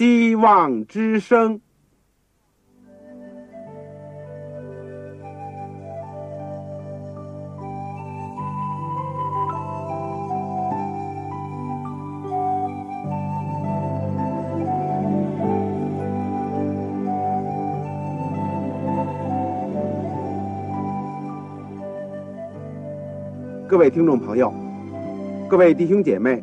希望之声。各位听众朋友，各位弟兄姐妹，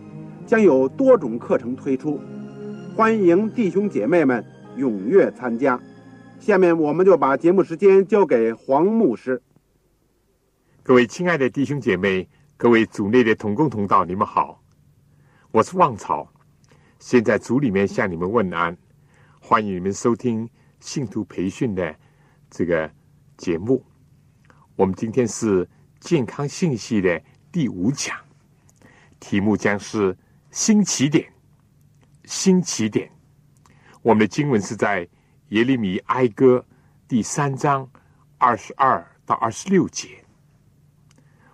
将有多种课程推出，欢迎弟兄姐妹们踊跃参加。下面我们就把节目时间交给黄牧师。各位亲爱的弟兄姐妹，各位组内的同工同道，你们好，我是旺草，现在组里面向你们问安，欢迎你们收听信徒培训的这个节目。我们今天是。健康信息的第五讲，题目将是新起点。新起点，我们的经文是在耶利米哀歌第三章二十二到二十六节。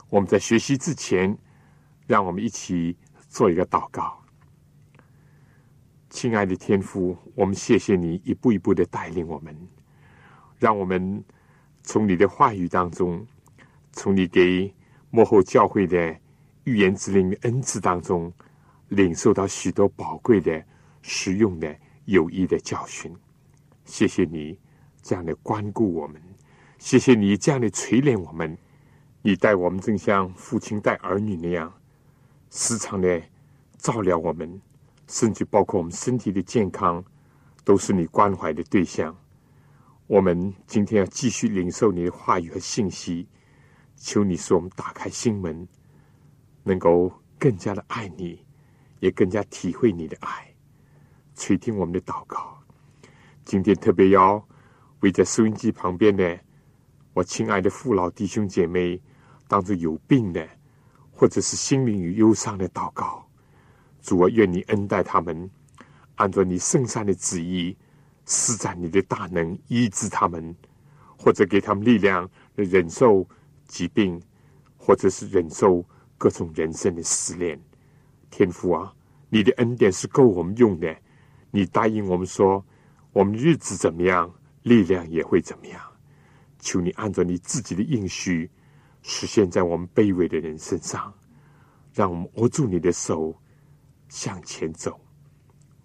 我们在学习之前，让我们一起做一个祷告。亲爱的天父，我们谢谢你一步一步的带领我们，让我们从你的话语当中。从你给幕后教会的预言之灵恩赐当中，领受到许多宝贵的、实用的、有益的教训。谢谢你这样的关顾我们，谢谢你这样的垂怜我们。你待我们正像父亲待儿女那样，时常的照料我们，甚至包括我们身体的健康，都是你关怀的对象。我们今天要继续领受你的话语和信息。求你使我们打开心门，能够更加的爱你，也更加体会你的爱，垂听我们的祷告。今天特别要为在收音机旁边的我亲爱的父老弟兄姐妹，当做有病的，或者是心灵与忧伤的祷告。主啊，愿你恩待他们，按照你圣善的旨意施展你的大能，医治他们，或者给他们力量忍受。疾病，或者是忍受各种人生的试炼，天父啊，你的恩典是够我们用的。你答应我们说，我们日子怎么样，力量也会怎么样。求你按照你自己的应许，实现在我们卑微的人身上，让我们握住你的手向前走。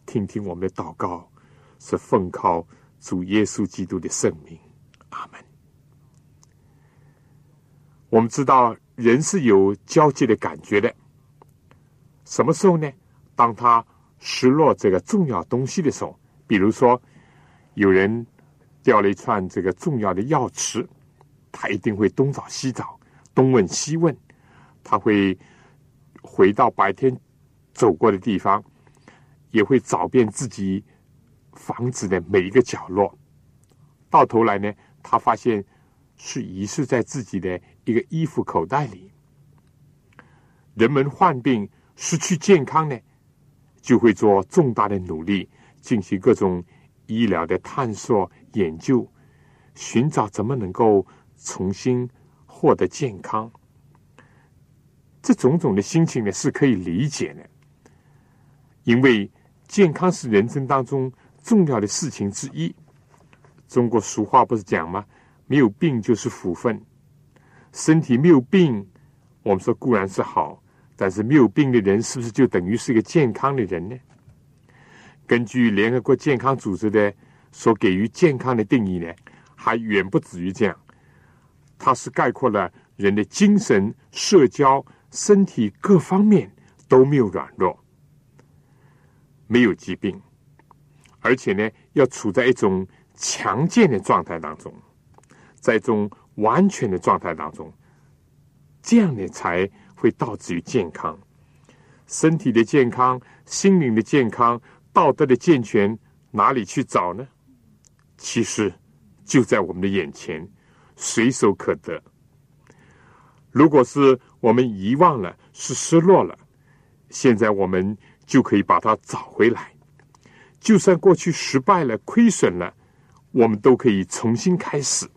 听听我们的祷告，是奉靠主耶稣基督的圣名。阿门。我们知道人是有交接的感觉的，什么时候呢？当他失落这个重要东西的时候，比如说有人掉了一串这个重要的钥匙，他一定会东找西找，东问西问，他会回到白天走过的地方，也会找遍自己房子的每一个角落，到头来呢，他发现是遗失在自己的。一个衣服口袋里，人们患病失去健康呢，就会做重大的努力，进行各种医疗的探索研究，寻找怎么能够重新获得健康。这种种的心情呢是可以理解的，因为健康是人生当中重要的事情之一。中国俗话不是讲吗？没有病就是福分。身体没有病，我们说固然是好，但是没有病的人是不是就等于是一个健康的人呢？根据联合国健康组织的所给予健康的定义呢，还远不止于这样。它是概括了人的精神、社交、身体各方面都没有软弱，没有疾病，而且呢，要处在一种强健的状态当中，在一种。完全的状态当中，这样的才会导致于健康。身体的健康、心灵的健康道德的健全哪里去找呢？其实就在我们的眼前，随手可得。如果是我们遗忘了，是失落了，现在我们就可以把它找回来。就算过去失败了、亏损了，我们都可以重新开始。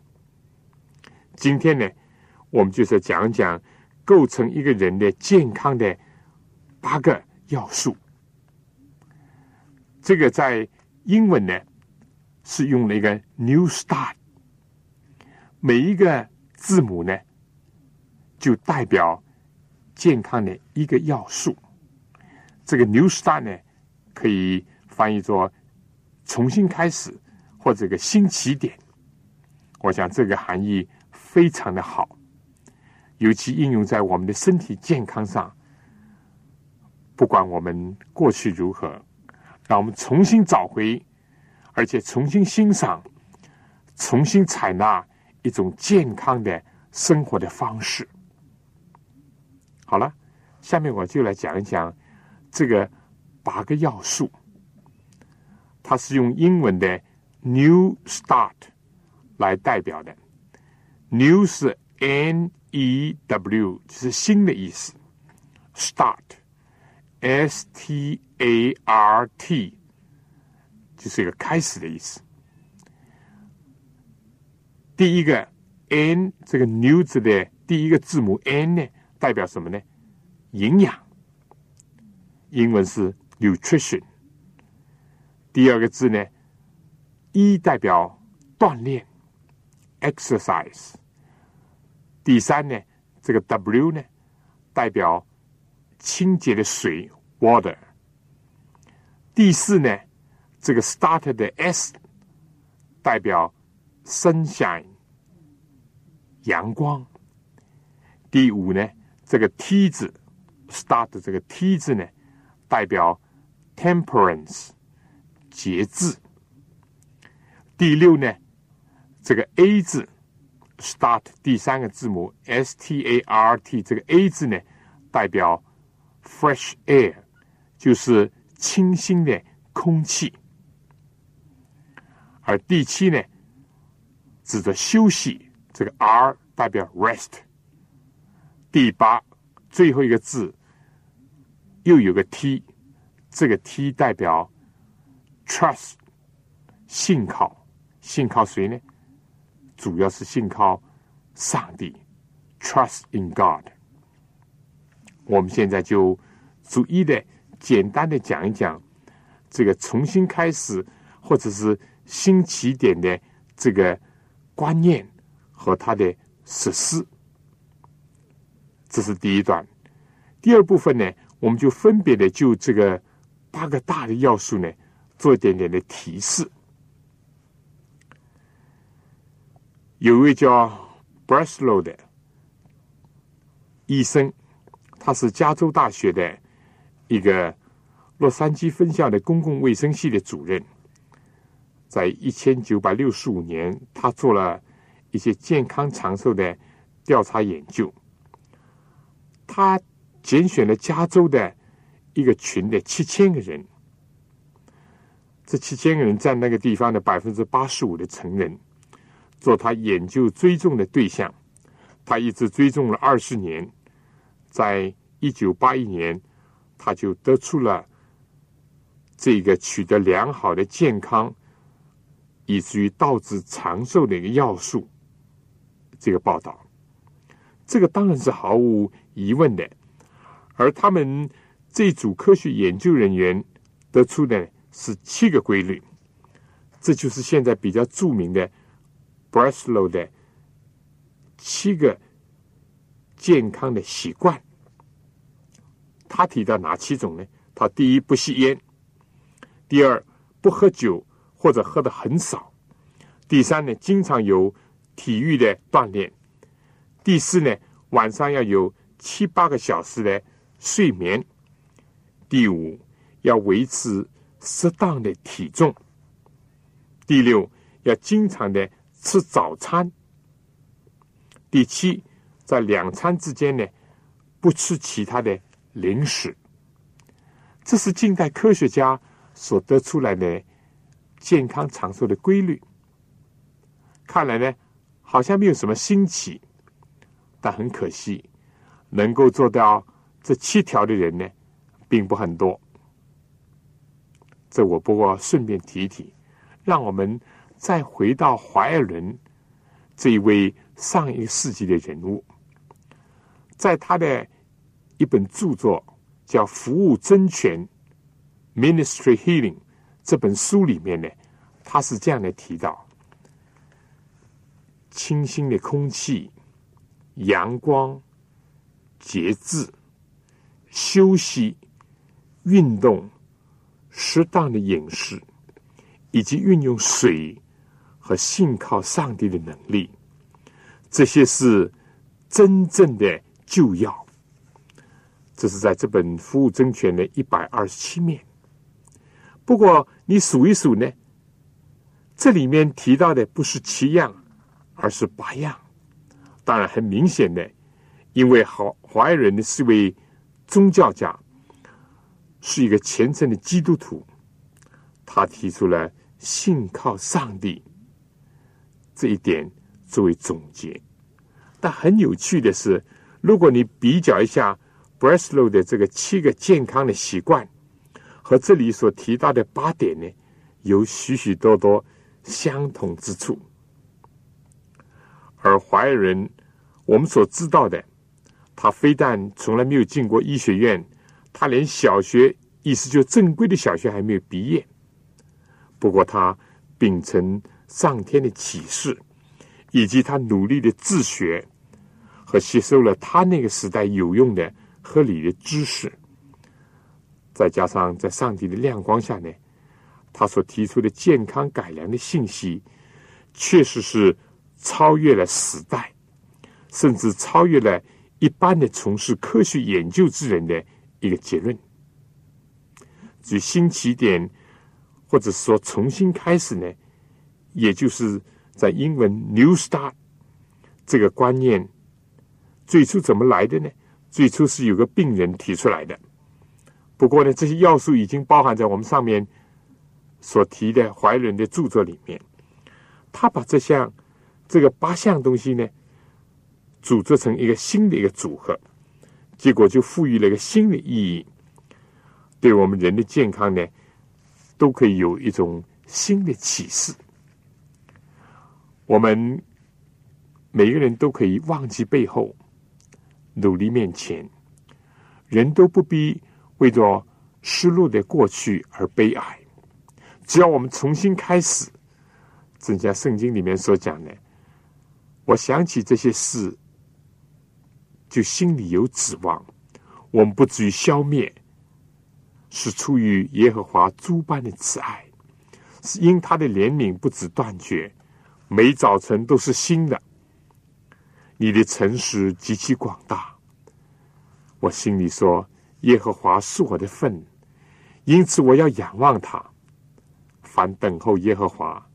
今天呢，我们就是讲讲构成一个人的健康的八个要素。这个在英文呢是用了一个 New Start，每一个字母呢就代表健康的一个要素。这个 New Start 呢可以。翻译作“重新开始”或者“个新起点”，我想这个含义非常的好，尤其应用在我们的身体健康上。不管我们过去如何，让我们重新找回，而且重新欣赏、重新采纳一种健康的生活的方式。好了，下面我就来讲一讲这个八个要素。它是用英文的 “New Start” 来代表的，“New” 是 n E W 就是新的意思；“Start”，S-T-A-R-T，就是一个开始的意思。第一个 “N” 这个 “New” 字的第一个字母 “N” 呢，代表什么呢？营养。英文是 “Nutrition”。第二个字呢，E 代表锻炼，exercise。第三呢，这个 W 呢，代表清洁的水，water。第四呢，这个 start 的 S 代表 sunshine，阳光。第五呢，这个 T 字 start 这个 T 字呢，代表 temperance。节制。第六呢，这个 A 字 start 第三个字母 S T A R T 这个 A 字呢，代表 fresh air，就是清新的空气。而第七呢，指着休息，这个 R 代表 rest。第八最后一个字又有个 T，这个 T 代表。Trust，信靠，信靠谁呢？主要是信靠上帝。Trust in God。我们现在就逐一的、简单的讲一讲这个重新开始或者是新起点的这个观念和它的实施。这是第一段。第二部分呢，我们就分别的就这个八个大的要素呢。做一点点的提示。有一位叫 Breslow 的医生，他是加州大学的一个洛杉矶分校的公共卫生系的主任。在一千九百六十五年，他做了一些健康长寿的调查研究。他拣选了加州的一个群的七千个人。这七千个人占那个地方的百分之八十五的成人，做他研究追踪的对象。他一直追踪了二十年，在一九八一年，他就得出了这个取得良好的健康，以至于导致长寿的一个要素。这个报道，这个当然是毫无疑问的。而他们这组科学研究人员得出的。是七个规律，这就是现在比较著名的 Breslow 的七个健康的习惯。他提到哪七种呢？他第一不吸烟，第二不喝酒或者喝的很少，第三呢经常有体育的锻炼，第四呢晚上要有七八个小时的睡眠，第五要维持。适当的体重。第六，要经常的吃早餐。第七，在两餐之间呢，不吃其他的零食。这是近代科学家所得出来的健康长寿的规律。看来呢，好像没有什么新奇，但很可惜，能够做到这七条的人呢，并不很多。这我不过顺便提一提，让我们再回到怀尔伦这一位上一个世纪的人物，在他的一本著作叫《服务真权》（Ministry Healing） 这本书里面呢，他是这样的提到。清新的空气、阳光、节制、休息、运动、适当的饮食，以及运用水和信靠上帝的能力，这些是真正的救药。这是在这本《服务真权》的一百二十七面。不过，你数一数呢，这里面提到的不是七样。而是八样，当然很明显的，因为华华人呢是位宗教家，是一个虔诚的基督徒，他提出了信靠上帝这一点作为总结。但很有趣的是，如果你比较一下 Breslow 的这个七个健康的习惯和这里所提到的八点呢，有许许多多相同之处。而怀仁，我们所知道的，他非但从来没有进过医学院，他连小学，意思就正规的小学还没有毕业。不过他秉承上天的启示，以及他努力的自学和吸收了他那个时代有用的合理的知识，再加上在上帝的亮光下呢，他所提出的健康改良的信息，确实是。超越了时代，甚至超越了一般的从事科学研究之人的一个结论。至于新起点，或者说重新开始呢，也就是在英文 “New Start” 这个观念最初怎么来的呢？最初是有个病人提出来的。不过呢，这些要素已经包含在我们上面所提的怀仁的著作里面。他把这项。这个八项东西呢，组织成一个新的一个组合，结果就赋予了一个新的意义，对我们人的健康呢，都可以有一种新的启示。我们每个人都可以忘记背后，努力面前，人都不必为着失落的过去而悲哀。只要我们重新开始，正像圣经里面所讲的。我想起这些事，就心里有指望。我们不至于消灭，是出于耶和华诸般的慈爱，是因他的怜悯不止断绝，每早晨都是新的。你的诚实极其广大，我心里说：耶和华是我的份，因此我要仰望他。凡等候耶和华，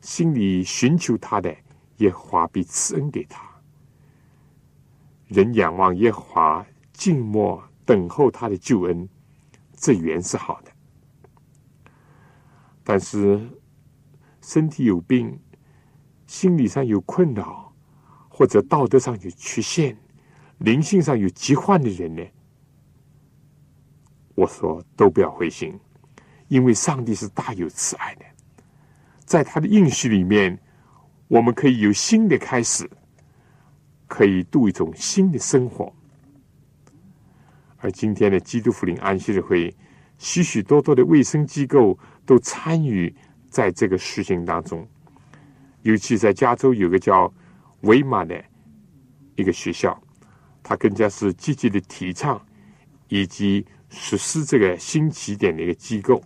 心里寻求他的。耶和华必赐恩给他。人仰望耶和华，静默等候他的救恩，这原是好的。但是身体有病、心理上有困扰，或者道德上有缺陷、灵性上有疾患的人呢？我说都不要灰心，因为上帝是大有慈爱的，在他的应许里面。我们可以有新的开始，可以度一种新的生活。而今天的基督福临安息日会，许许多多的卫生机构都参与在这个事情当中。尤其在加州有个叫维马的一个学校，它更加是积极的提倡以及实施这个新起点的一个机构。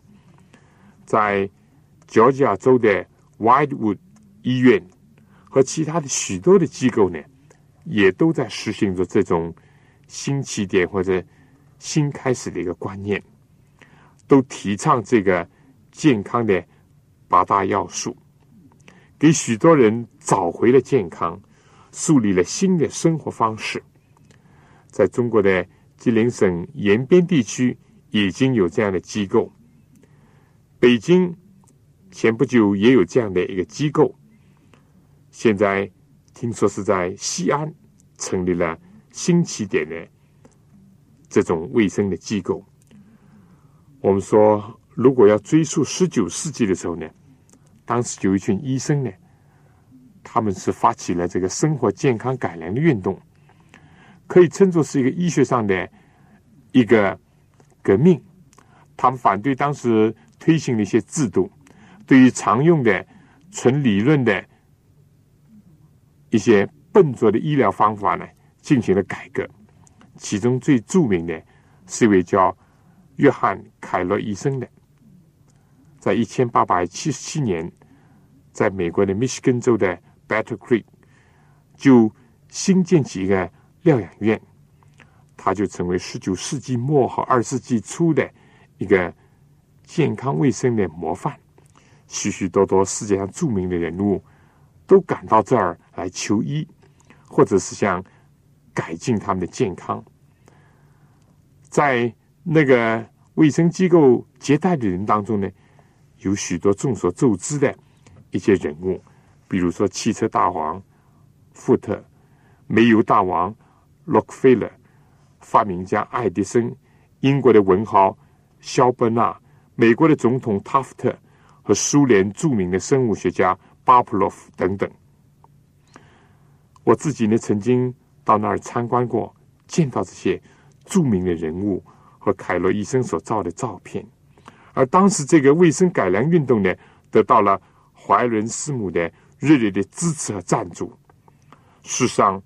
在乔治亚州的 Widewood 医院。和其他的许多的机构呢，也都在实行着这种新起点或者新开始的一个观念，都提倡这个健康的八大要素，给许多人找回了健康，树立了新的生活方式。在中国的吉林省延边地区，已经有这样的机构，北京前不久也有这样的一个机构，现在听说是在西安成立了新起点的这种卫生的机构。我们说，如果要追溯十九世纪的时候呢，当时有一群医生呢，他们是发起了这个生活健康改良的运动，可以称作是一个医学上的一个革命。他们反对当时推行的一些制度，对于常用的纯理论的一些笨拙的医疗方法呢，进行了改革。其中最著名的是一位叫约翰·凯洛医生的，在一千八百七十七年，在美国的密歇根州的 Battle Creek 就新建起一个疗养院，它就成为十九世纪末和二世纪初的。一个健康卫生的模范，许许多多世界上著名的人物都赶到这儿来求医，或者是想改进他们的健康。在那个卫生机构接待的人当中呢，有许多众所周知的一些人物，比如说汽车大王富特、煤油大王洛克菲勒、发明家爱迪生、英国的文豪。肖伯纳、美国的总统塔夫特和苏联著名的生物学家巴甫洛夫等等，我自己呢曾经到那儿参观过，见到这些著名的人物和凯罗医生所照的照片。而当时这个卫生改良运动呢，得到了怀伦师母的热烈的支持和赞助。事实上，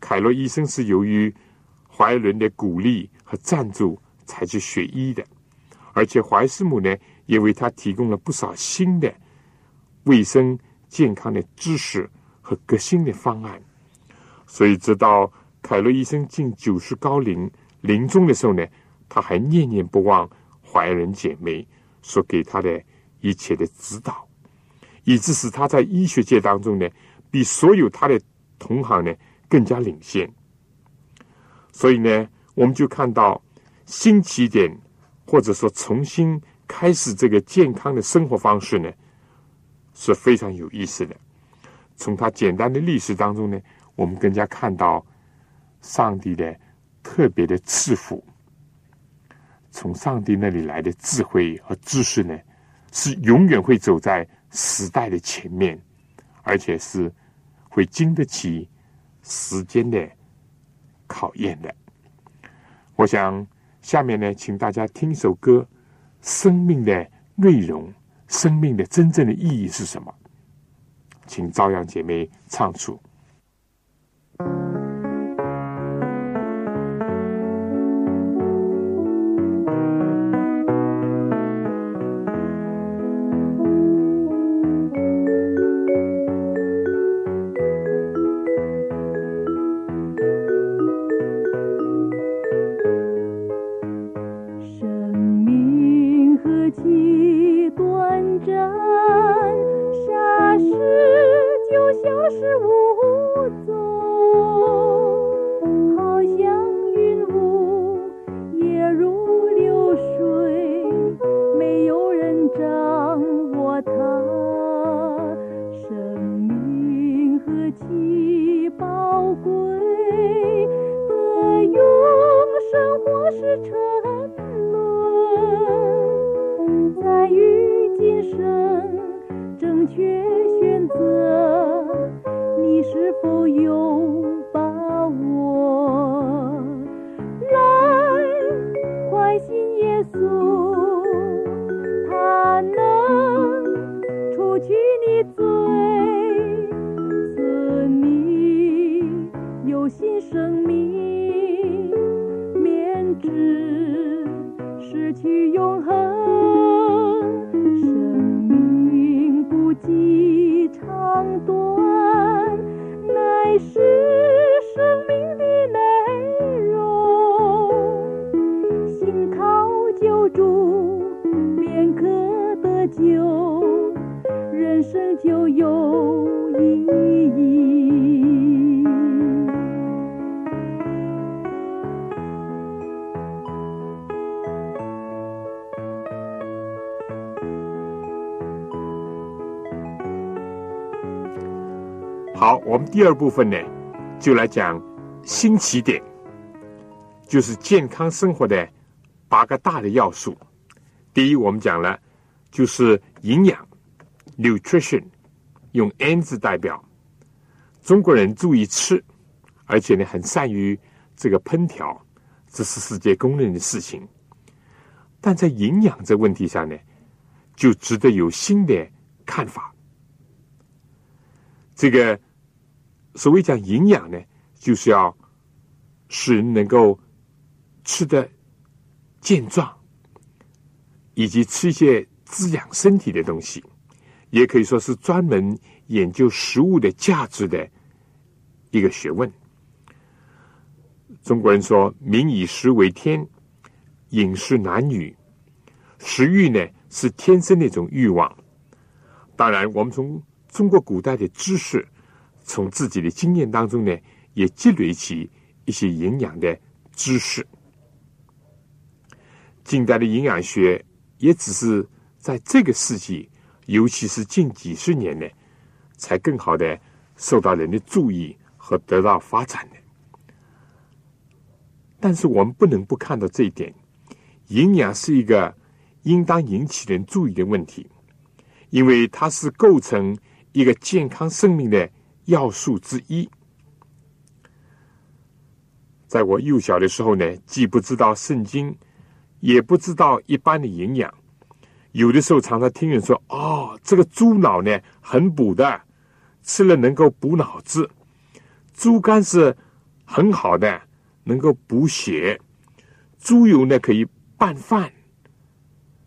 凯洛医生是由于怀伦的鼓励和赞助才去学医的。而且怀师母呢，也为他提供了不少新的卫生健康的知识和革新的方案。所以，直到凯洛医生近九十高龄临终的时候呢，他还念念不忘怀仁姐妹所给他的一切的指导，以致使他在医学界当中呢，比所有他的同行呢更加领先。所以呢，我们就看到新起点。或者说，重新开始这个健康的生活方式呢，是非常有意思的。从他简单的历史当中呢，我们更加看到上帝的特别的赐福。从上帝那里来的智慧和知识呢，是永远会走在时代的前面，而且是会经得起时间的考验的。我想。下面呢，请大家听一首歌，《生命的内容，生命的真正的意义是什么？》请朝阳姐妹唱出。第二部分呢，就来讲新起点，就是健康生活的八个大的要素。第一，我们讲了，就是营养 （nutrition），用 N 字代表。中国人注意吃，而且呢，很善于这个烹调，这是世界公认的事情。但在营养这问题上呢，就值得有新的看法。这个所谓讲营养呢，就是要使人能够吃的健壮。以及吃一些滋养身体的东西，也可以说是专门研究食物的价值的一个学问。中国人说“民以食为天”，饮食男女，食欲呢是天生的一种欲望。当然，我们从中国古代的知识，从自己的经验当中呢，也积累起一些营养的知识。近代的营养学。也只是在这个世纪，尤其是近几十年呢，才更好的受到人的注意和得到发展的。但是我们不能不看到这一点：营养是一个应当引起人注意的问题，因为它是构成一个健康生命的要素之一。在我幼小的时候呢，既不知道圣经。也不知道一般的营养，有的时候常常听人说：“哦，这个猪脑呢很补的，吃了能够补脑子；猪肝是很好的，能够补血；猪油呢可以拌饭，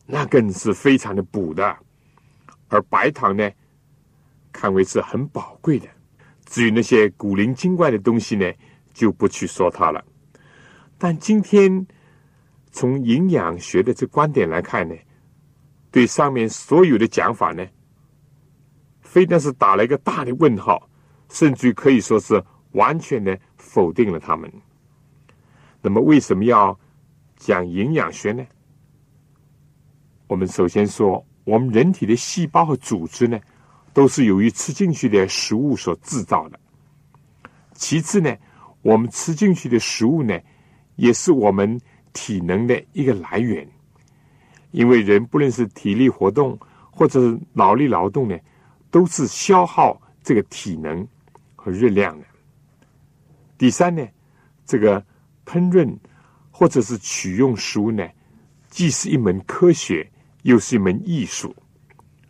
那更是非常的补的。而白糖呢，看为是很宝贵的。至于那些古灵精怪的东西呢，就不去说它了。但今天。从营养学的这观点来看呢，对上面所有的讲法呢，非但是打了一个大的问号，甚至可以说是完全的否定了他们。那么为什么要讲营养学呢？我们首先说，我们人体的细胞和组织呢，都是由于吃进去的食物所制造的。其次呢，我们吃进去的食物呢，也是我们。体能的一个来源，因为人不论是体力活动或者是脑力劳动呢，都是消耗这个体能和热量的。第三呢，这个烹饪或者是取用食物呢，既是一门科学，又是一门艺术，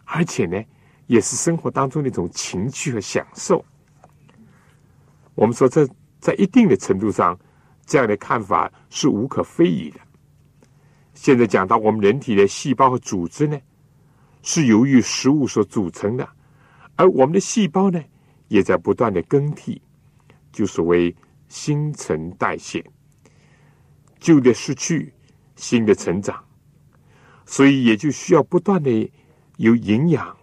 而且呢，也是生活当中的一种情趣和享受。我们说，这在一定的程度上。这样的看法是无可非议的。现在讲到我们人体的细胞和组织呢，是由于食物所组成的，而我们的细胞呢，也在不断的更替，就所谓新陈代谢，旧的失去，新的成长，所以也就需要不断的有营养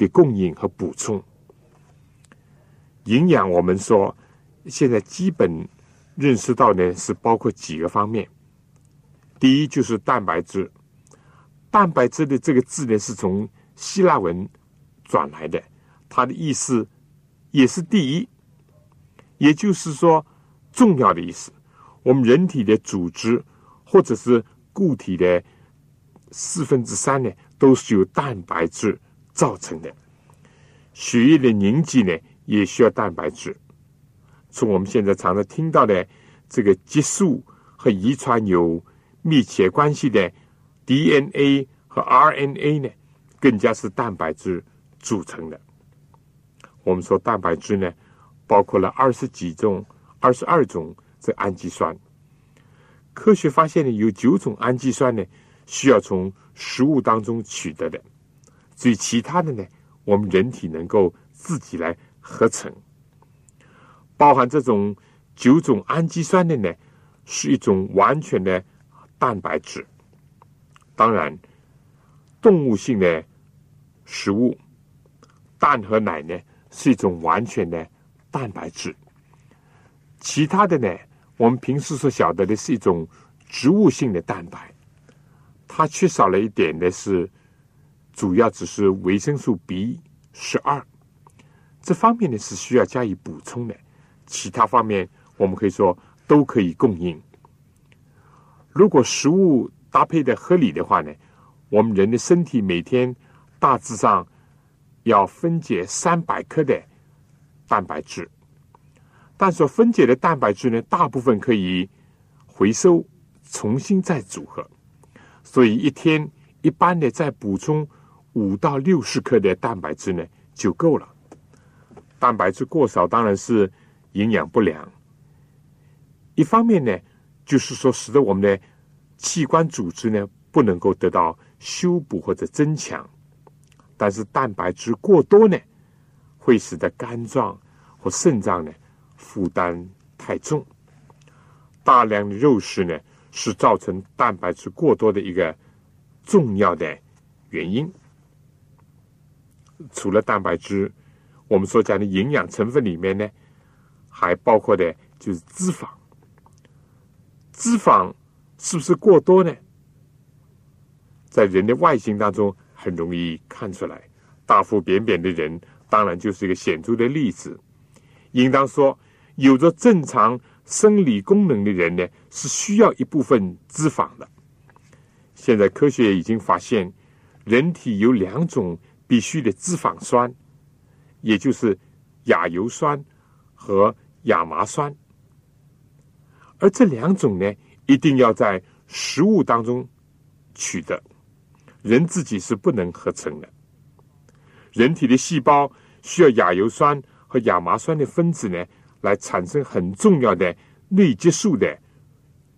的供应和补充。营养，我们说现在基本。认识到呢是包括几个方面，第一就是蛋白质，蛋白质的这个字呢是从希腊文转来的，它的意思也是第一，也就是说重要的意思。我们人体的组织或者是固体的四分之三呢，都是由蛋白质造成的，血液的凝集呢也需要蛋白质。从我们现在常常听到的这个激素和遗传有密切关系的 DNA 和 RNA 呢，更加是蛋白质组成的。我们说蛋白质呢，包括了二十几种、二十二种这氨基酸。科学发现呢，有九种氨基酸呢需要从食物当中取得的，至于其他的呢，我们人体能够自己来合成。包含这种九种氨基酸的呢，是一种完全的蛋白质。当然，动物性的食物，蛋和奶呢，是一种完全的蛋白质。其他的呢，我们平时所晓得的是一种植物性的蛋白，它缺少了一点的是，主要只是维生素 B 十二。这方面呢是需要加以补充的，其他方面我们可以说都可以供应。如果食物搭配的合理的话呢，我们人的身体每天大致上要分解三百克的蛋白质，但所分解的蛋白质呢，大部分可以回收，重新再组合，所以一天一般的在补充五到六十克的蛋白质呢就够了。蛋白质过少当然是营养不良，一方面呢，就是说使得我们的器官组织呢不能够得到修补或者增强，但是蛋白质过多呢，会使得肝脏或肾脏呢负担太重。大量的肉食呢是造成蛋白质过多的一个重要的原因。除了蛋白质。我们所讲的营养成分里面呢，还包括的就是脂肪。脂肪是不是过多呢？在人的外形当中很容易看出来，大腹便便的人当然就是一个显著的例子。应当说，有着正常生理功能的人呢，是需要一部分脂肪的。现在科学已经发现，人体有两种必须的脂肪酸。也就是亚油酸和亚麻酸，而这两种呢，一定要在食物当中取得，人自己是不能合成的。人体的细胞需要亚油酸和亚麻酸的分子呢，来产生很重要的内激素的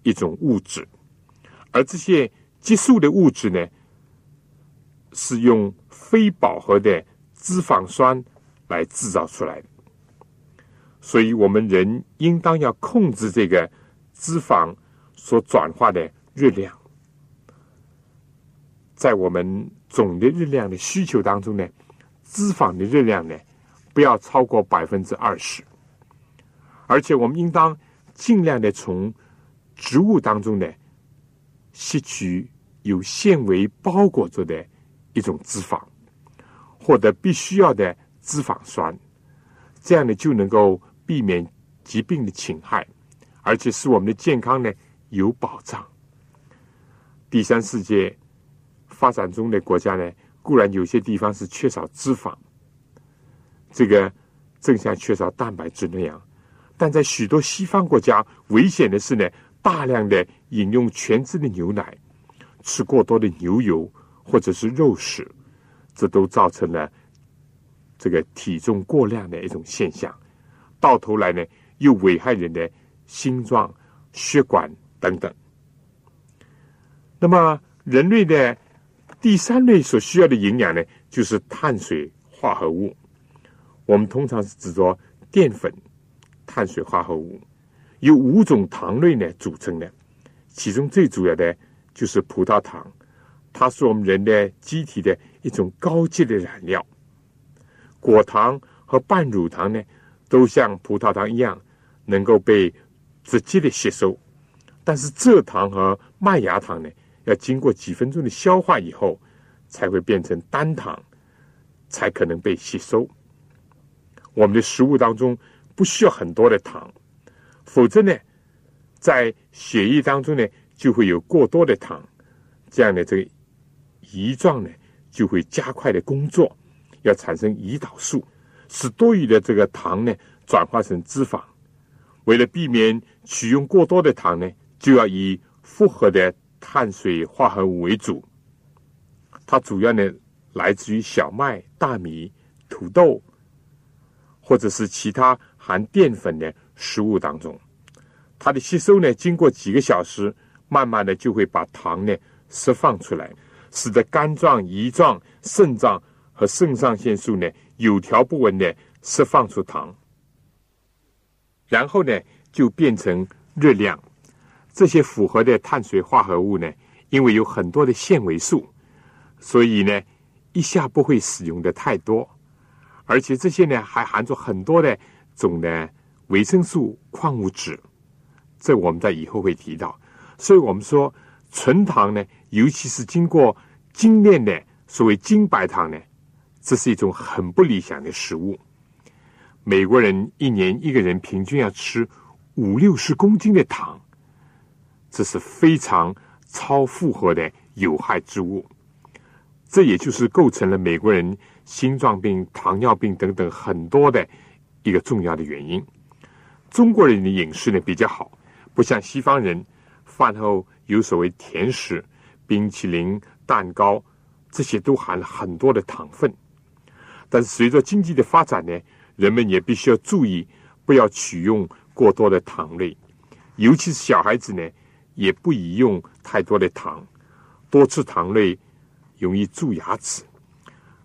一种物质，而这些激素的物质呢，是用非饱和的脂肪酸。来制造出来。的，所以我们人应当要控制这个脂肪所转化的热量，在我们总的热量的需求当中呢，脂肪的热量呢不要超过百分之二十，而且我们应当尽量的从植物当中呢吸取有纤维包裹着的一种脂肪，获得必须要的。脂肪酸，这样呢就能够避免疾病的侵害，而且使我们的健康呢有保障。第三世界发展中的国家呢，固然有些地方是缺少脂肪，这个正像缺少蛋白质那样，但在许多西方国家，危险的是呢，大量的饮用全脂的牛奶，吃过多的牛油或者是肉食，这都造成了。这个体重过量的一种现象，到头来呢，又危害人的心脏、血管等等。那么，人类的第三类所需要的营养呢，就是碳水化合物。我们通常是指着淀粉、碳水化合物，由五种糖类呢组成的，其中最主要的就是葡萄糖，它是我们人的机体的一种高级的染料。果糖和半乳糖呢，都像葡萄糖一样能够被直接的吸收，但是蔗糖和麦芽糖呢，要经过几分钟的消化以后，才会变成单糖，才可能被吸收。我们的食物当中不需要很多的糖，否则呢，在血液当中呢就会有过多的糖，这样的这个胰状呢就会加快的工作。要产生胰岛素，使多余的这个糖呢转化成脂肪。为了避免取用过多的糖呢，就要以复合的碳水化合物为主。它主要呢来自于小麦、大米、土豆，或者是其他含淀粉的食物当中。它的吸收呢，经过几个小时，慢慢的就会把糖呢释放出来，使得肝脏、胰脏、肾脏。和肾上腺素呢有条不紊的释放出糖，然后呢就变成热量。这些复合的碳水化合物呢，因为有很多的纤维素，所以呢一下不会使用的太多，而且这些呢还含着很多的种的维生素、矿物质。这我们在以后会提到。所以我们说纯糖呢，尤其是经过精炼的所谓精白糖呢。这是一种很不理想的食物，美国人一年一个人平均要吃五六十公斤的糖，这是非常超负荷的有害之物。这也就是构成了美国人心脏病、糖尿病等等很多的一个重要的原因。中国人的饮食呢比较好，不像西方人，饭后有所谓甜食、冰淇淋、蛋糕，这些都含了很多的糖分。但是随着经济的发展呢？人们也必须要注意，不要取用过多的糖类，尤其是小孩子呢，也不宜用太多的糖。多吃糖类容易蛀牙齿，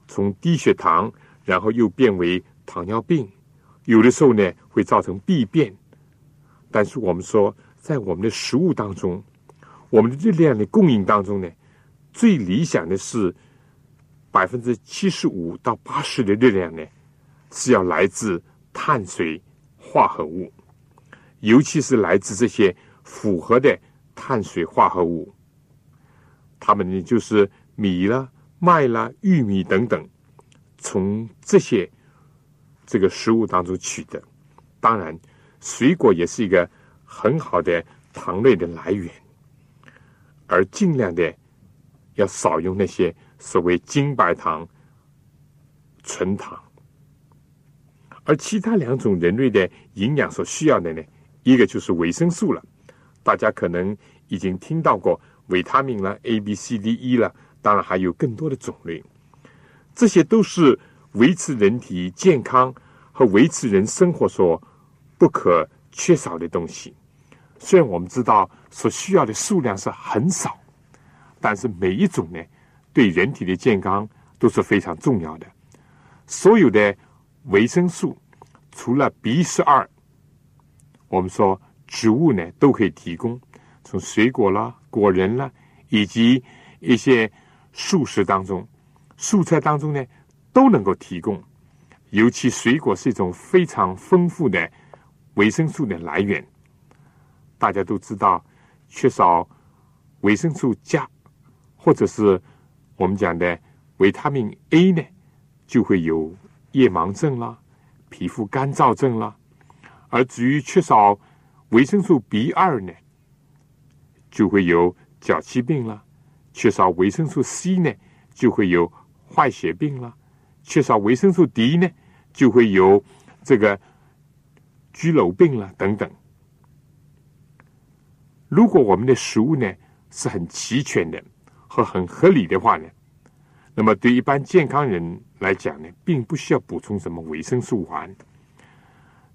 从低血糖，然后又变为糖尿病，有的时候呢会造成病变。但是我们说，在我们的食物当中，我们的热量的供应当中呢，最理想的是百分之七十五到八十的热量呢。是要来自碳水化合物，尤其是来自这些复合的碳水化合物，它们呢就是米啦、麦啦、玉米等等，从这些这个食物当中取的。当然，水果也是一个很好的糖类的来源，而尽量的要少用那些所谓精白糖、纯糖。而其他两种人类的营养所需要的呢，一个就是维生素了。大家可能已经听到过维他命了，A、B、C、D、E 了，当然还有更多的种类。这些都是维持人体健康和维持人生活所不可缺少的东西。虽然我们知道所需要的数量是很少，但是每一种呢，对人体的健康都是非常重要的。所有的。维生素除了 B 十二，我们说植物呢都可以提供，从水果啦、果仁啦，以及一些素食当中、素菜当中呢都能够提供。尤其水果是一种非常丰富的维生素的来源。大家都知道，缺少维生素加，或者是我们讲的维他命 A 呢，就会有。夜盲症啦，皮肤干燥症啦，而至于缺少维生素 B 二呢，就会有脚气病啦；缺少维生素 C 呢，就会有坏血病啦；缺少维生素 D 呢，就会有这个居楼病了等等。如果我们的食物呢是很齐全的和很合理的话呢，那么对一般健康人。来讲呢，并不需要补充什么维生素丸，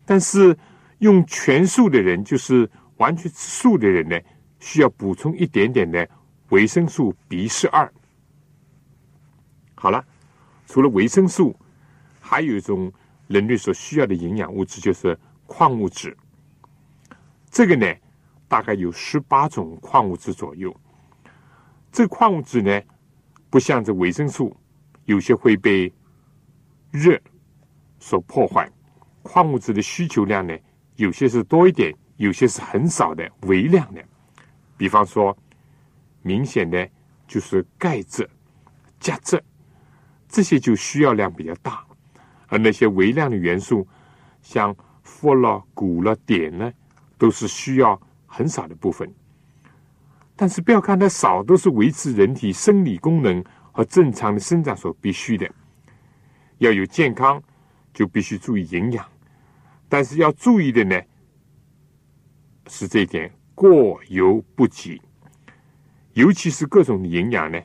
但是用全素的人，就是完全吃素的人呢，需要补充一点点的维生素 B 十二。好了，除了维生素，还有一种人类所需要的营养物质，就是矿物质。这个呢，大概有十八种矿物质左右。这矿物质呢，不像这维生素。有些会被热所破坏，矿物质的需求量呢，有些是多一点，有些是很少的微量的。比方说，明显的就是钙质、钾质，这些就需要量比较大；而那些微量的元素，像氟了、钴了、碘呢，都是需要很少的部分。但是不要看它少，都是维持人体生理功能。和正常的生长所必须的，要有健康，就必须注意营养。但是要注意的呢，是这一点过犹不及。尤其是各种营养呢，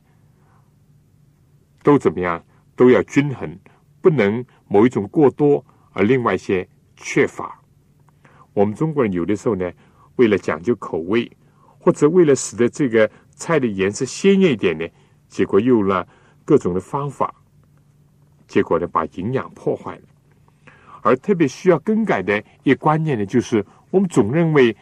都怎么样，都要均衡，不能某一种过多，而另外一些缺乏。我们中国人有的时候呢，为了讲究口味，或者为了使得这个菜的颜色鲜艳一点呢。结果用了各种的方法，结果呢把营养破坏了。而特别需要更改的一观念呢，就是我们总认为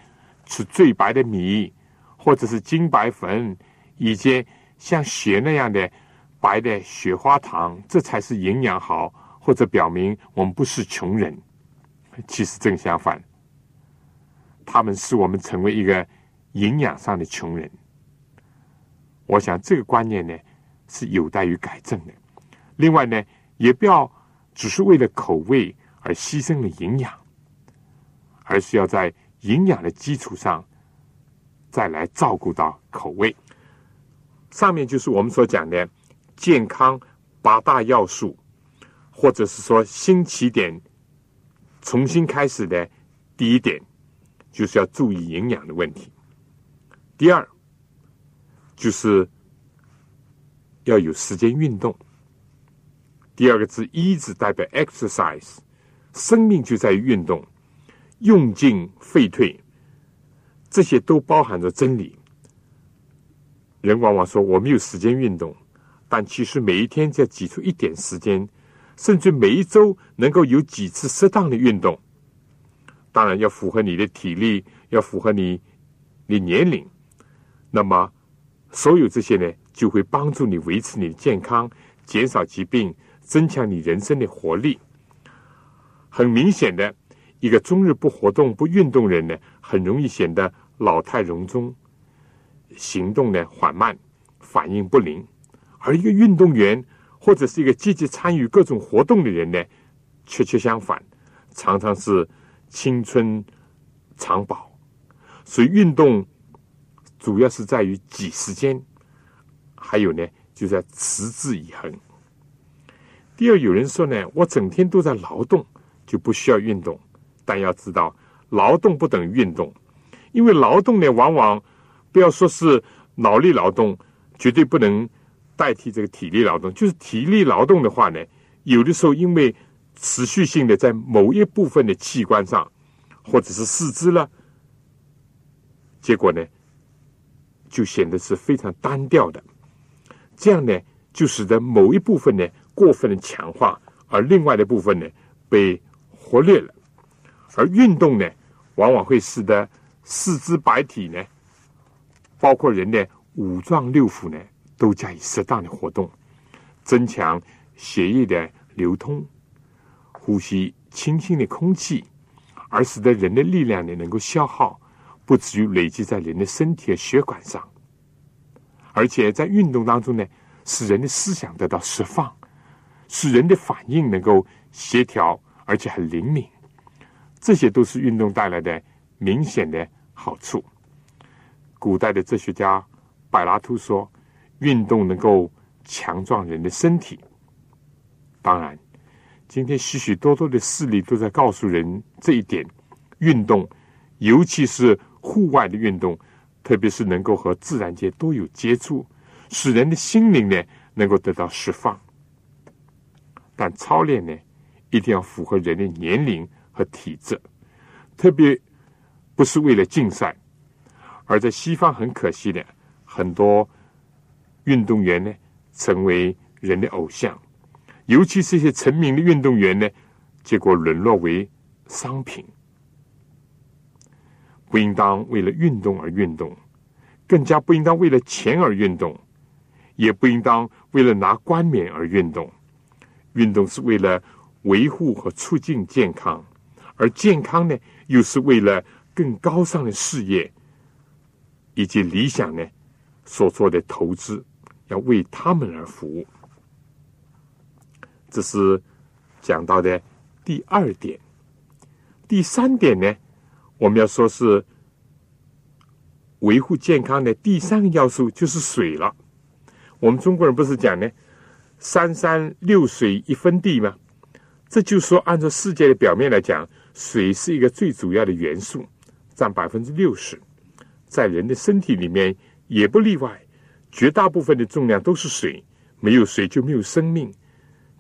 吃最白的米，或者是精白粉，以及像血那样的白的雪花糖，这才是营养好，或者表明我们不是穷人。其实正相反，他们使我们成为一个营养上的穷人。我想这个观念呢是有待于改正的。另外呢，也不要只是为了口味而牺牲了营养，而是要在营养的基础上再来照顾到口味。上面就是我们所讲的健康八大要素，或者是说新起点、重新开始的第一点，就是要注意营养的问题。第二，就是要有时间运动。第二个字“一”字代表 exercise，生命就在于运动，用进废退，这些都包含着真理。人往往说我没有时间运动，但其实每一天只要挤出一点时间，甚至每一周能够有几次适当的运动，当然要符合你的体力，要符合你你年龄。那么，所有这些呢，就会帮助你维持你的健康，减少疾病，增强你人生的活力。很明显的，一个终日不活动、不运动人呢，很容易显得老态龙钟。行动呢缓慢，反应不灵；而一个运动员或者是一个积极参与各种活动的人呢，恰恰相反，常常是青春长保。所以运动主要是在于挤时间，还有呢，就在持之以恒。第二，有人说呢，我整天都在劳动，就不需要运动。但要知道，劳动不等于运动，因为劳动呢，往往。不要说是脑力劳动，绝对不能代替这个体力劳动。就是体力劳动的话呢，有的时候因为持续性的在某一部分的器官上，或者是四肢了，结果呢，就显得是非常单调的。这样呢，就使得某一部分呢过分的强化，而另外的部分呢被忽略了。而运动呢，往往会使得四肢百体呢。包括人的五脏六腑呢，都加以适当的活动，增强血液的流通，呼吸清新的空气，而使得人的力量呢能够消耗，不至于累积在人的身体和血管上。而且在运动当中呢，使人的思想得到释放，使人的反应能够协调，而且很灵敏。这些都是运动带来的明显的好处。古代的哲学家柏拉图说：“运动能够强壮人的身体。”当然，今天许许多多的事例都在告诉人这一点：运动，尤其是户外的运动，特别是能够和自然界都有接触，使人的心灵呢能够得到释放。但操练呢，一定要符合人的年龄和体质，特别不是为了竞赛。而在西方，很可惜的，很多运动员呢，成为人的偶像，尤其是一些成名的运动员呢，结果沦落为商品。不应当为了运动而运动，更加不应当为了钱而运动，也不应当为了拿冠冕而运动。运动是为了维护和促进健康，而健康呢，又是为了更高尚的事业。以及理想呢，所做的投资要为他们而服务，这是讲到的第二点。第三点呢，我们要说是维护健康的第三个要素就是水了。我们中国人不是讲呢，“三山六水一分地”吗？这就说，按照世界的表面来讲，水是一个最主要的元素，占百分之六十。在人的身体里面也不例外，绝大部分的重量都是水，没有水就没有生命。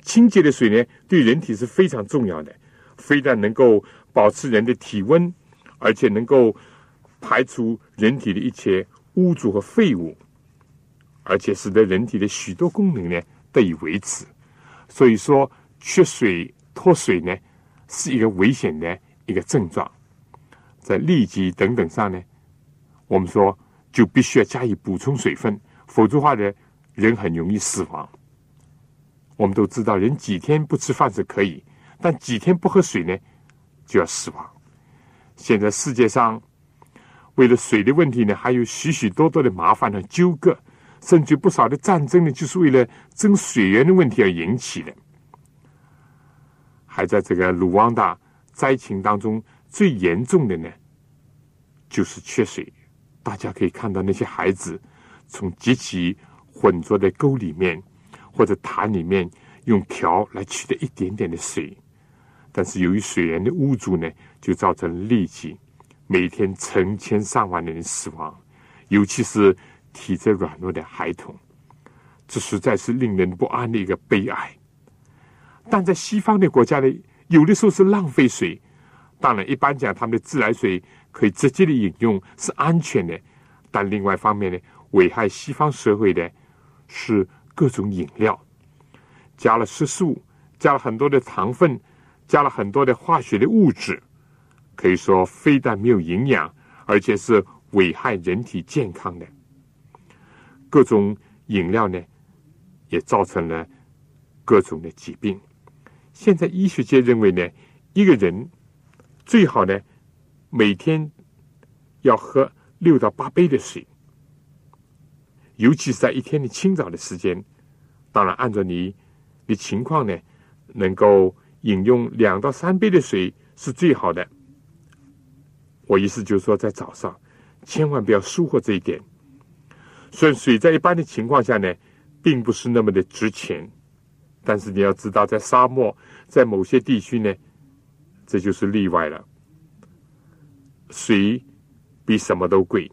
清洁的水呢，对人体是非常重要的，非但能够保持人的体温，而且能够排除人体的一切污浊和废物，而且使得人体的许多功能呢得以维持。所以说，缺水脱水呢，是一个危险的一个症状，在痢疾等等上呢。我们说，就必须要加以补充水分，否则的话呢，人很容易死亡。我们都知道，人几天不吃饭是可以，但几天不喝水呢，就要死亡。现在世界上为了水的问题呢，还有许许多多的麻烦和纠葛，甚至不少的战争呢，就是为了争水源的问题而引起的。还在这个卢旺达灾情当中最严重的呢，就是缺水。大家可以看到那些孩子从极其浑浊的沟里面或者潭里面用瓢来取得一点点的水，但是由于水源的污浊呢，就造成痢疾，每天成千上万的人死亡，尤其是体质软弱的孩童，这实在是令人不安的一个悲哀。但在西方的国家呢，有的时候是浪费水，当然一般讲他们的自来水。可以直接的饮用是安全的，但另外一方面呢，危害西方社会的是各种饮料，加了色素，加了很多的糖分，加了很多的化学的物质，可以说非但没有营养，而且是危害人体健康的。各种饮料呢，也造成了各种的疾病。现在医学界认为呢，一个人最好呢。每天要喝六到八杯的水，尤其是在一天的清早的时间。当然，按照你的情况呢，能够饮用两到三杯的水是最好的。我意思就是说，在早上千万不要疏忽这一点。虽然水在一般的情况下呢，并不是那么的值钱，但是你要知道，在沙漠，在某些地区呢，这就是例外了。水比什么都贵，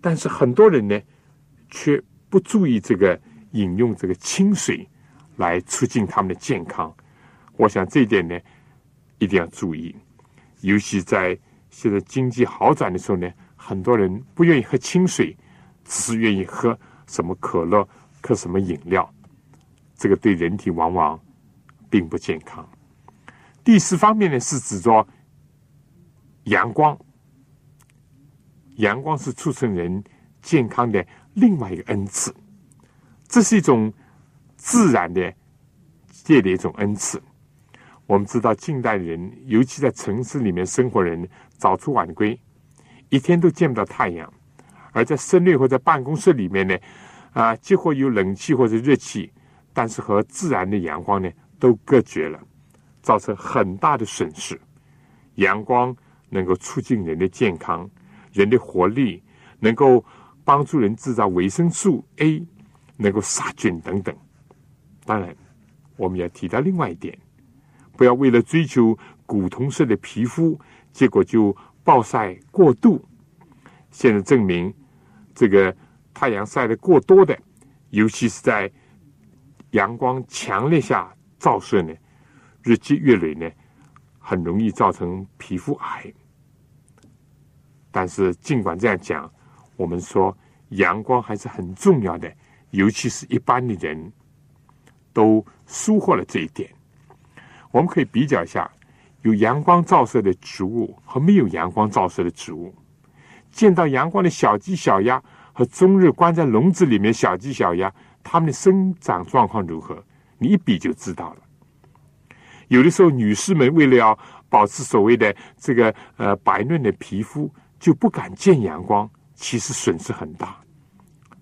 但是很多人呢，却不注意这个饮用这个清水来促进他们的健康。我想这一点呢，一定要注意。尤其在现在经济好转的时候呢，很多人不愿意喝清水，只是愿意喝什么可乐、喝什么饮料，这个对人体往往并不健康。第四方面呢，是指着。阳光，阳光是促成人健康的另外一个恩赐，这是一种自然的界的一种恩赐。我们知道，近代人，尤其在城市里面生活人，早出晚归，一天都见不到太阳；而在室内或者办公室里面呢，啊，几乎有冷气或者热气，但是和自然的阳光呢都隔绝了，造成很大的损失。阳光。能够促进人的健康、人的活力，能够帮助人制造维生素 A，能够杀菌等等。当然，我们要提到另外一点，不要为了追求古铜色的皮肤，结果就暴晒过度。现在证明，这个太阳晒的过多的，尤其是在阳光强烈下照射呢，日积月累呢，很容易造成皮肤癌。但是，尽管这样讲，我们说阳光还是很重要的，尤其是一般的人都疏忽了这一点。我们可以比较一下，有阳光照射的植物和没有阳光照射的植物。见到阳光的小鸡、小鸭和终日关在笼子里面小鸡、小鸭，它们的生长状况如何？你一比就知道了。有的时候，女士们为了要保持所谓的这个呃白嫩的皮肤，就不敢见阳光，其实损失很大。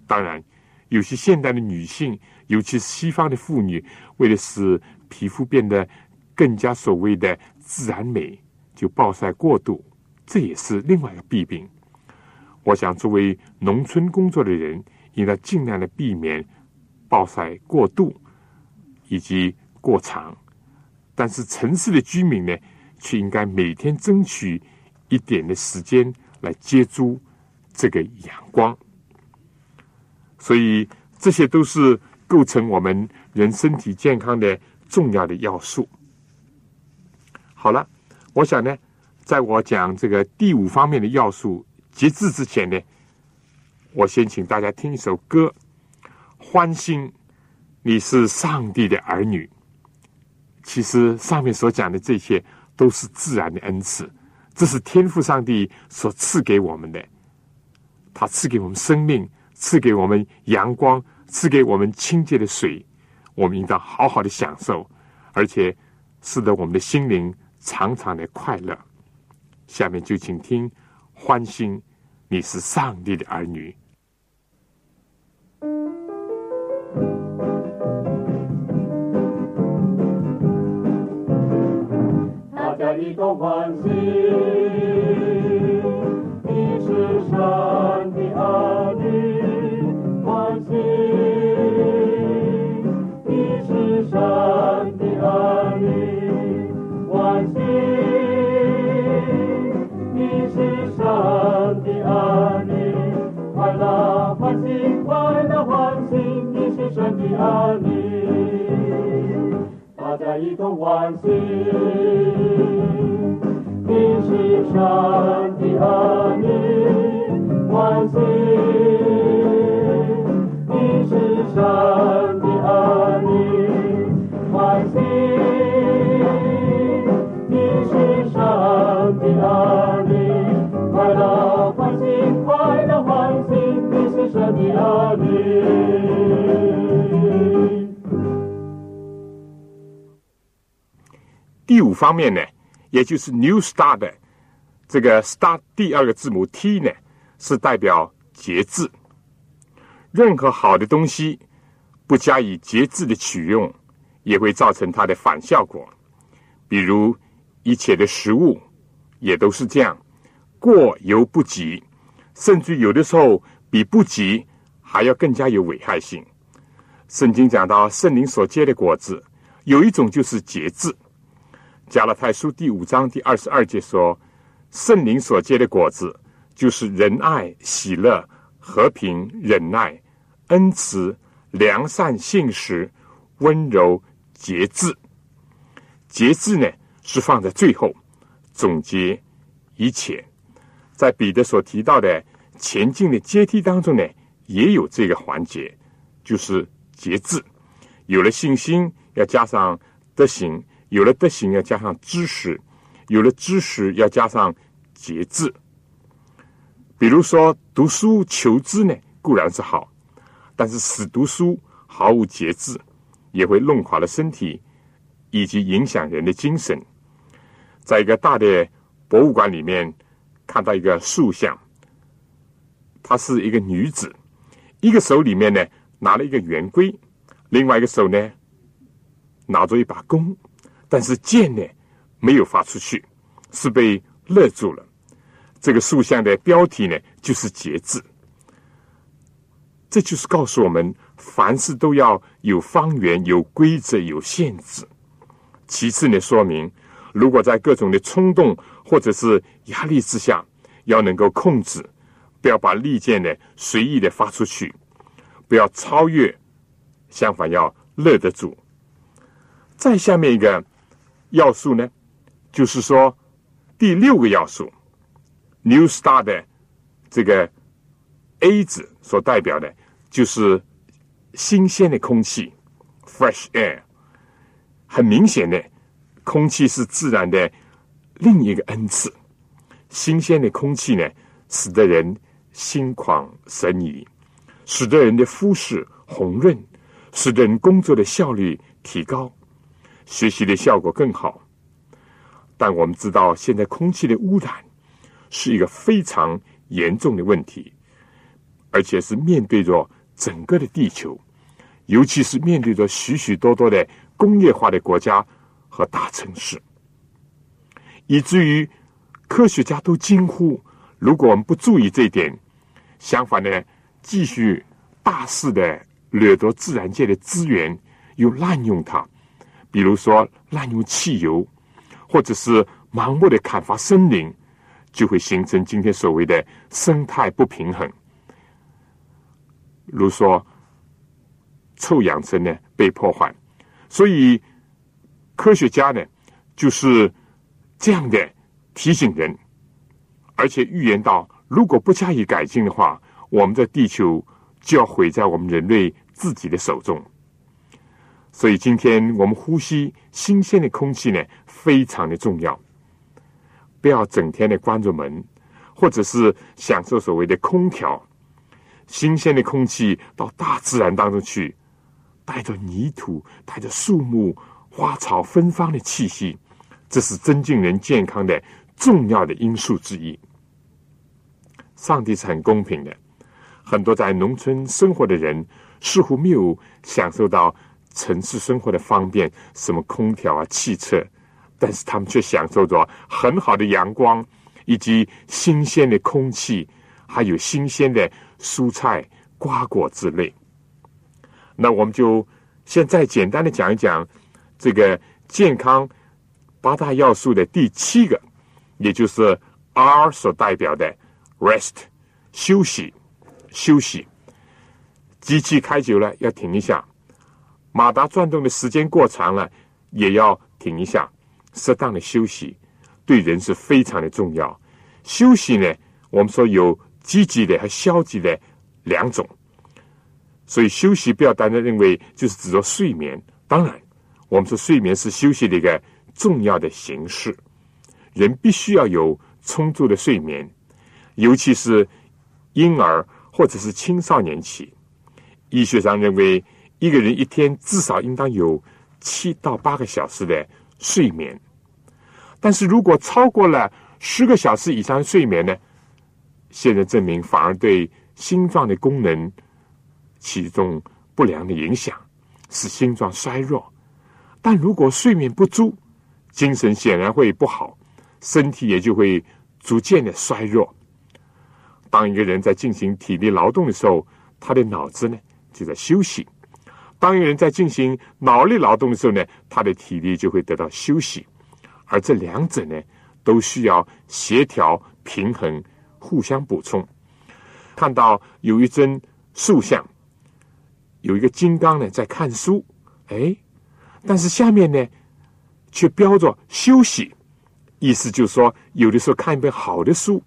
当然，有些现代的女性，尤其是西方的妇女，为了使皮肤变得更加所谓的自然美，就暴晒过度，这也是另外一个弊病。我想，作为农村工作的人，应该尽量的避免暴晒过度以及过长。但是，城市的居民呢，却应该每天争取一点的时间。来接住这个阳光，所以这些都是构成我们人身体健康的重要的要素。好了，我想呢，在我讲这个第五方面的要素节制之前呢，我先请大家听一首歌，欢欣，你是上帝的儿女。其实上面所讲的这些都是自然的恩赐。这是天赋上帝所赐给我们的，他赐给我们生命，赐给我们阳光，赐给我们清洁的水，我们应当好好的享受，而且使得我们的心灵常常的快乐。下面就请听，欢欣，你是上帝的儿女。大家一同欢喜，神的儿女，大家一同欢喜。你是神的儿女，欢喜！你是神的儿女，欢喜！你是神的儿女，第五方面呢，也就是 New Star 的这个 Star 第二个字母 T 呢，是代表节制。任何好的东西不加以节制的取用，也会造成它的反效果。比如一切的食物也都是这样，过犹不及，甚至有的时候比不及还要更加有危害性。圣经讲到圣灵所结的果子，有一种就是节制。加拉太书第五章第二十二节说：“圣灵所结的果子，就是仁爱、喜乐、和平、忍耐、恩慈、良善、信实、温柔、节制。节制呢，是放在最后总结一切。在彼得所提到的前进的阶梯当中呢，也有这个环节，就是节制。有了信心，要加上德行。”有了德行，要加上知识；有了知识，要加上节制。比如说，读书求知呢，固然是好，但是死读书毫无节制，也会弄垮了身体，以及影响人的精神。在一个大的博物馆里面，看到一个塑像，她是一个女子，一个手里面呢拿了一个圆规，另外一个手呢拿着一把弓。但是箭呢，没有发出去，是被勒住了。这个塑像的标题呢，就是节制。这就是告诉我们，凡事都要有方圆、有规则、有限制。其次呢，说明如果在各种的冲动或者是压力之下，要能够控制，不要把利剑呢随意的发出去，不要超越，相反要勒得住。再下面一个。要素呢，就是说第六个要素，New Star 的这个 A 字所代表的，就是新鲜的空气 （fresh air）。很明显的，空气是自然的另一个恩赐。新鲜的空气呢，使得人心旷神怡，使得人的肤色红润，使得人工作的效率提高。学习的效果更好，但我们知道，现在空气的污染是一个非常严重的问题，而且是面对着整个的地球，尤其是面对着许许多多的工业化的国家和大城市，以至于科学家都惊呼：如果我们不注意这一点，相反呢，继续大肆的掠夺自然界的资源，又滥用它。比如说滥用汽油，或者是盲目的砍伐森林，就会形成今天所谓的生态不平衡。如说臭氧层呢被破坏，所以科学家呢就是这样的提醒人，而且预言到，如果不加以改进的话，我们的地球就要毁在我们人类自己的手中。所以今天我们呼吸新鲜的空气呢，非常的重要。不要整天的关着门，或者是享受所谓的空调。新鲜的空气到大自然当中去，带着泥土、带着树木、花草芬芳的气息，这是增进人健康的重要的因素之一。上帝是很公平的，很多在农村生活的人似乎没有享受到。城市生活的方便，什么空调啊、汽车，但是他们却享受着很好的阳光，以及新鲜的空气，还有新鲜的蔬菜、瓜果之类。那我们就现在简单的讲一讲这个健康八大要素的第七个，也就是 R 所代表的 rest 休息休息。机器开久了要停一下，马达转动的时间过长了也要停一下。适当的休息对人是非常的重要。休息呢，我们说有积极的和消极的两种。所以休息不要单单认为就是指着睡眠。当然，我们说睡眠是休息的一个重要的形式。人必须要有充足的睡眠，尤其是婴儿或者是青少年期。医学上认为，一个人一天至少应当有七到八个小时的睡眠。但是如果超过了十个小时以上睡眠呢？现在证明反而对心脏的功能。起一种不良的影响，使心脏衰弱。但如果睡眠不足，精神显然会不好，身体也就会逐渐的衰弱。当一个人在进行体力劳动的时候，他的脑子呢就在休息；当一个人在进行脑力劳动的时候呢，他的体力就会得到休息。而这两者呢，都需要协调、平衡、互相补充。看到有一尊塑像。有一个金刚呢，在看书，哎，但是下面呢，却标着休息，意思就是说，有的时候看一本好的书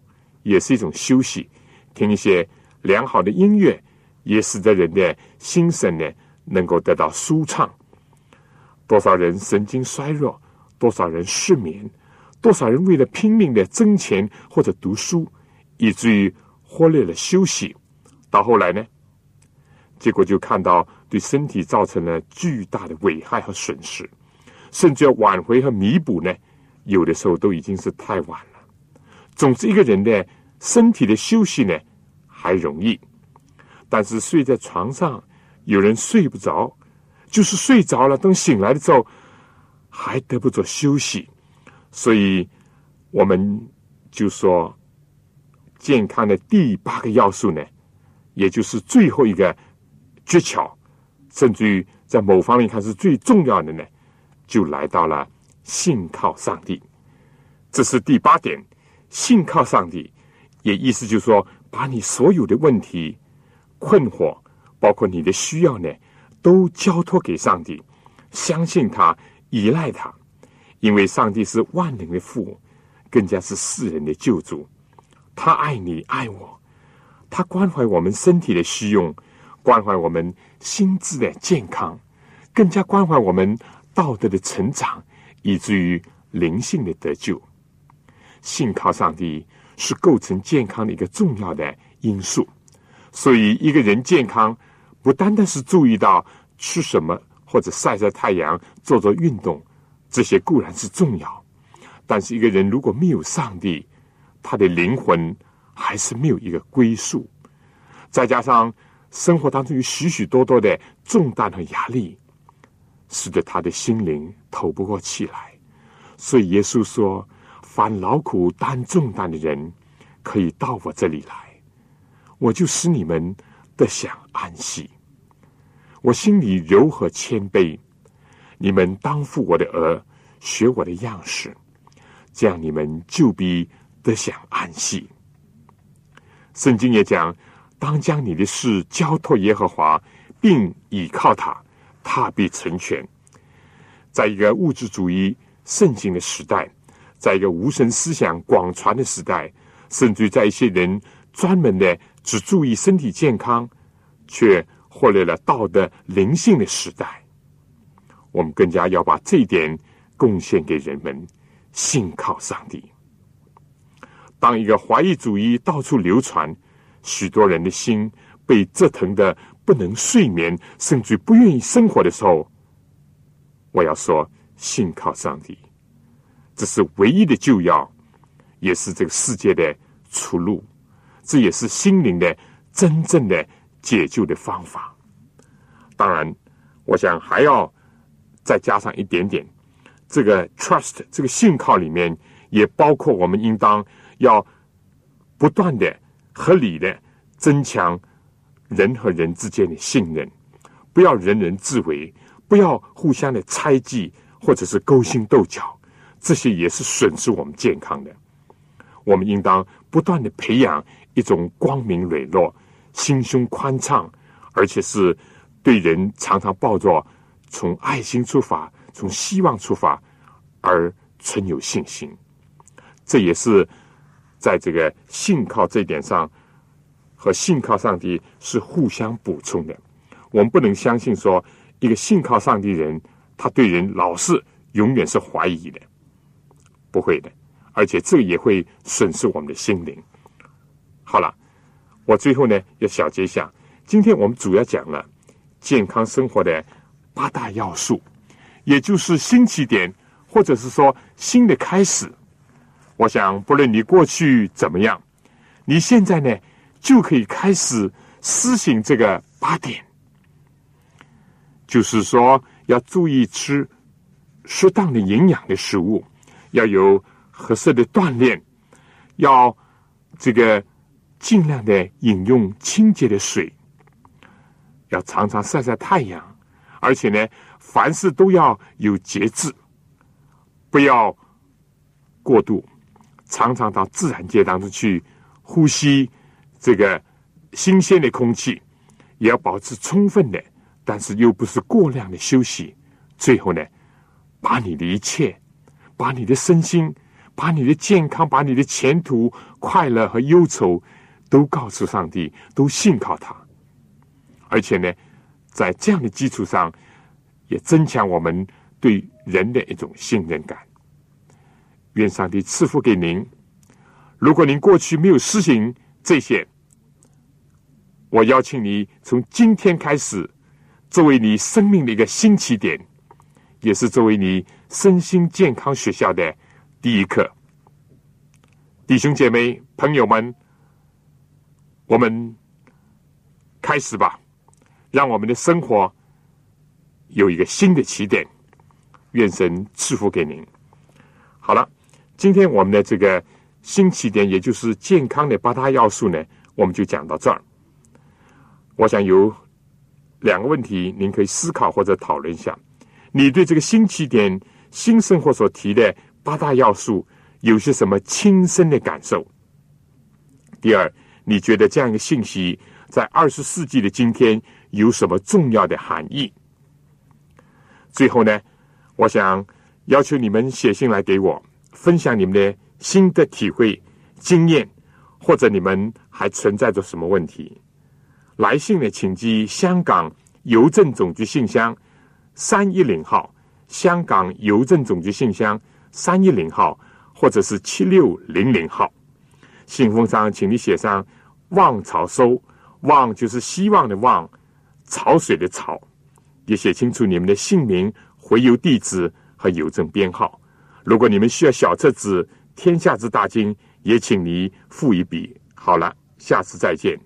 也是一种休息，听一些良好的音乐，也使得人的心神呢能够得到舒畅。多少人神经衰弱，多少人失眠，多少人为了拼命的挣钱或者读书，以至于忽略了休息，到后来呢？结果就看到对身体造成了巨大的危害和损失，甚至要挽回和弥补呢，有的时候都已经是太晚了。总之，一个人的身体的休息呢还容易，但是睡在床上，有人睡不着，就是睡着了，等醒来的时候还得不着休息。所以，我们就说，健康的第八个要素呢，也就是最后一个。诀窍，甚至于在某方面看是最重要的呢，就来到了信靠上帝。这是第八点，信靠上帝，也意思就是说，把你所有的问题、困惑，包括你的需要呢，都交托给上帝，相信他，依赖他，因为上帝是万能的父，更加是世人的救主。他爱你，爱我，他关怀我们身体的需用。关怀我们心智的健康，更加关怀我们道德的成长，以至于灵性的得救。信靠上帝是构成健康的一个重要的因素。所以，一个人健康不单单是注意到吃什么或者晒晒太阳、做做运动，这些固然是重要。但是，一个人如果没有上帝，他的灵魂还是没有一个归宿。再加上，生活当中有许许多多的重担和压力，使得他的心灵透不过气来。所以耶稣说：“凡劳苦担重担的人，可以到我这里来，我就使你们得享安息。我心里柔和谦卑，你们当负我的额，学我的样式，这样你们就必得享安息。”圣经也讲。当将你的事交托耶和华，并倚靠他，他必成全。在一个物质主义盛行的时代，在一个无神思想广传的时代，甚至在一些人专门的只注意身体健康，却忽略了道德灵性的时代，我们更加要把这一点贡献给人们，信靠上帝。当一个怀疑主义到处流传。许多人的心被折腾的不能睡眠，甚至不愿意生活的时候，我要说，信靠上帝，这是唯一的救药，也是这个世界的出路，这也是心灵的真正的解救的方法。当然，我想还要再加上一点点，这个 trust 这个信靠里面，也包括我们应当要不断的、合理的增强人和人之间的信任，不要人人自危，不要互相的猜忌或者是勾心斗角，这些也是损失我们健康的。我们应当不断的培养一种光明磊落、心胸宽敞，而且是对人常常抱着从爱心出发。从希望出发而存有信心，这也是在这个信靠这一点上和信靠上帝是互相补充的。我们不能相信说一个信靠上帝人，他对人老是永远是怀疑的，不会的，而且这也会损失我们的心灵。好了，我最后呢要小结一下，今天我们主要讲了健康生活的八大要素。也就是新起点，或者是说新的开始。我想，不论你过去怎么样，你现在呢就可以开始施行这个八点，就是说要注意吃适当的营养的食物，要有合适的锻炼，要这个尽量的饮用清洁的水，要常常晒晒太阳，而且呢。凡事都要有节制，不要过度，常常到自然界当中去呼吸这个新鲜的空气，也要保持充分的，但是又不是过量的休息。最后呢，把你的一切，把你的身心，把你的健康，把你的前途、快乐和忧愁，都告诉上帝，都信靠他。而且呢，在这样的基础上。也增强我们对人的一种信任感。愿上帝赐福给您。如果您过去没有实行这些，我邀请你从今天开始，作为你生命的一个新起点，也是作为你身心健康学校的第一课。弟兄姐妹、朋友们，我们开始吧，让我们的生活。有一个新的起点，愿神赐福给您。好了，今天我们的这个新起点，也就是健康的八大要素呢，我们就讲到这儿。我想有两个问题，您可以思考或者讨论一下：你对这个新起点、新生活所提的八大要素有些什么亲身的感受？第二，你觉得这样一个信息在二十世纪的今天有什么重要的含义？最后呢，我想要求你们写信来给我，分享你们的心得体会、经验，或者你们还存在着什么问题。来信呢，请寄香港邮政总局信箱三一零号，香港邮政总局信箱三一零号，或者是七六零零号。信封上，请你写上“望潮收”，望就是希望的望，潮水的潮。也写清楚你们的姓名、回邮地址和邮政编号。如果你们需要小册子《天下之大经》，也请你付一笔。好了，下次再见。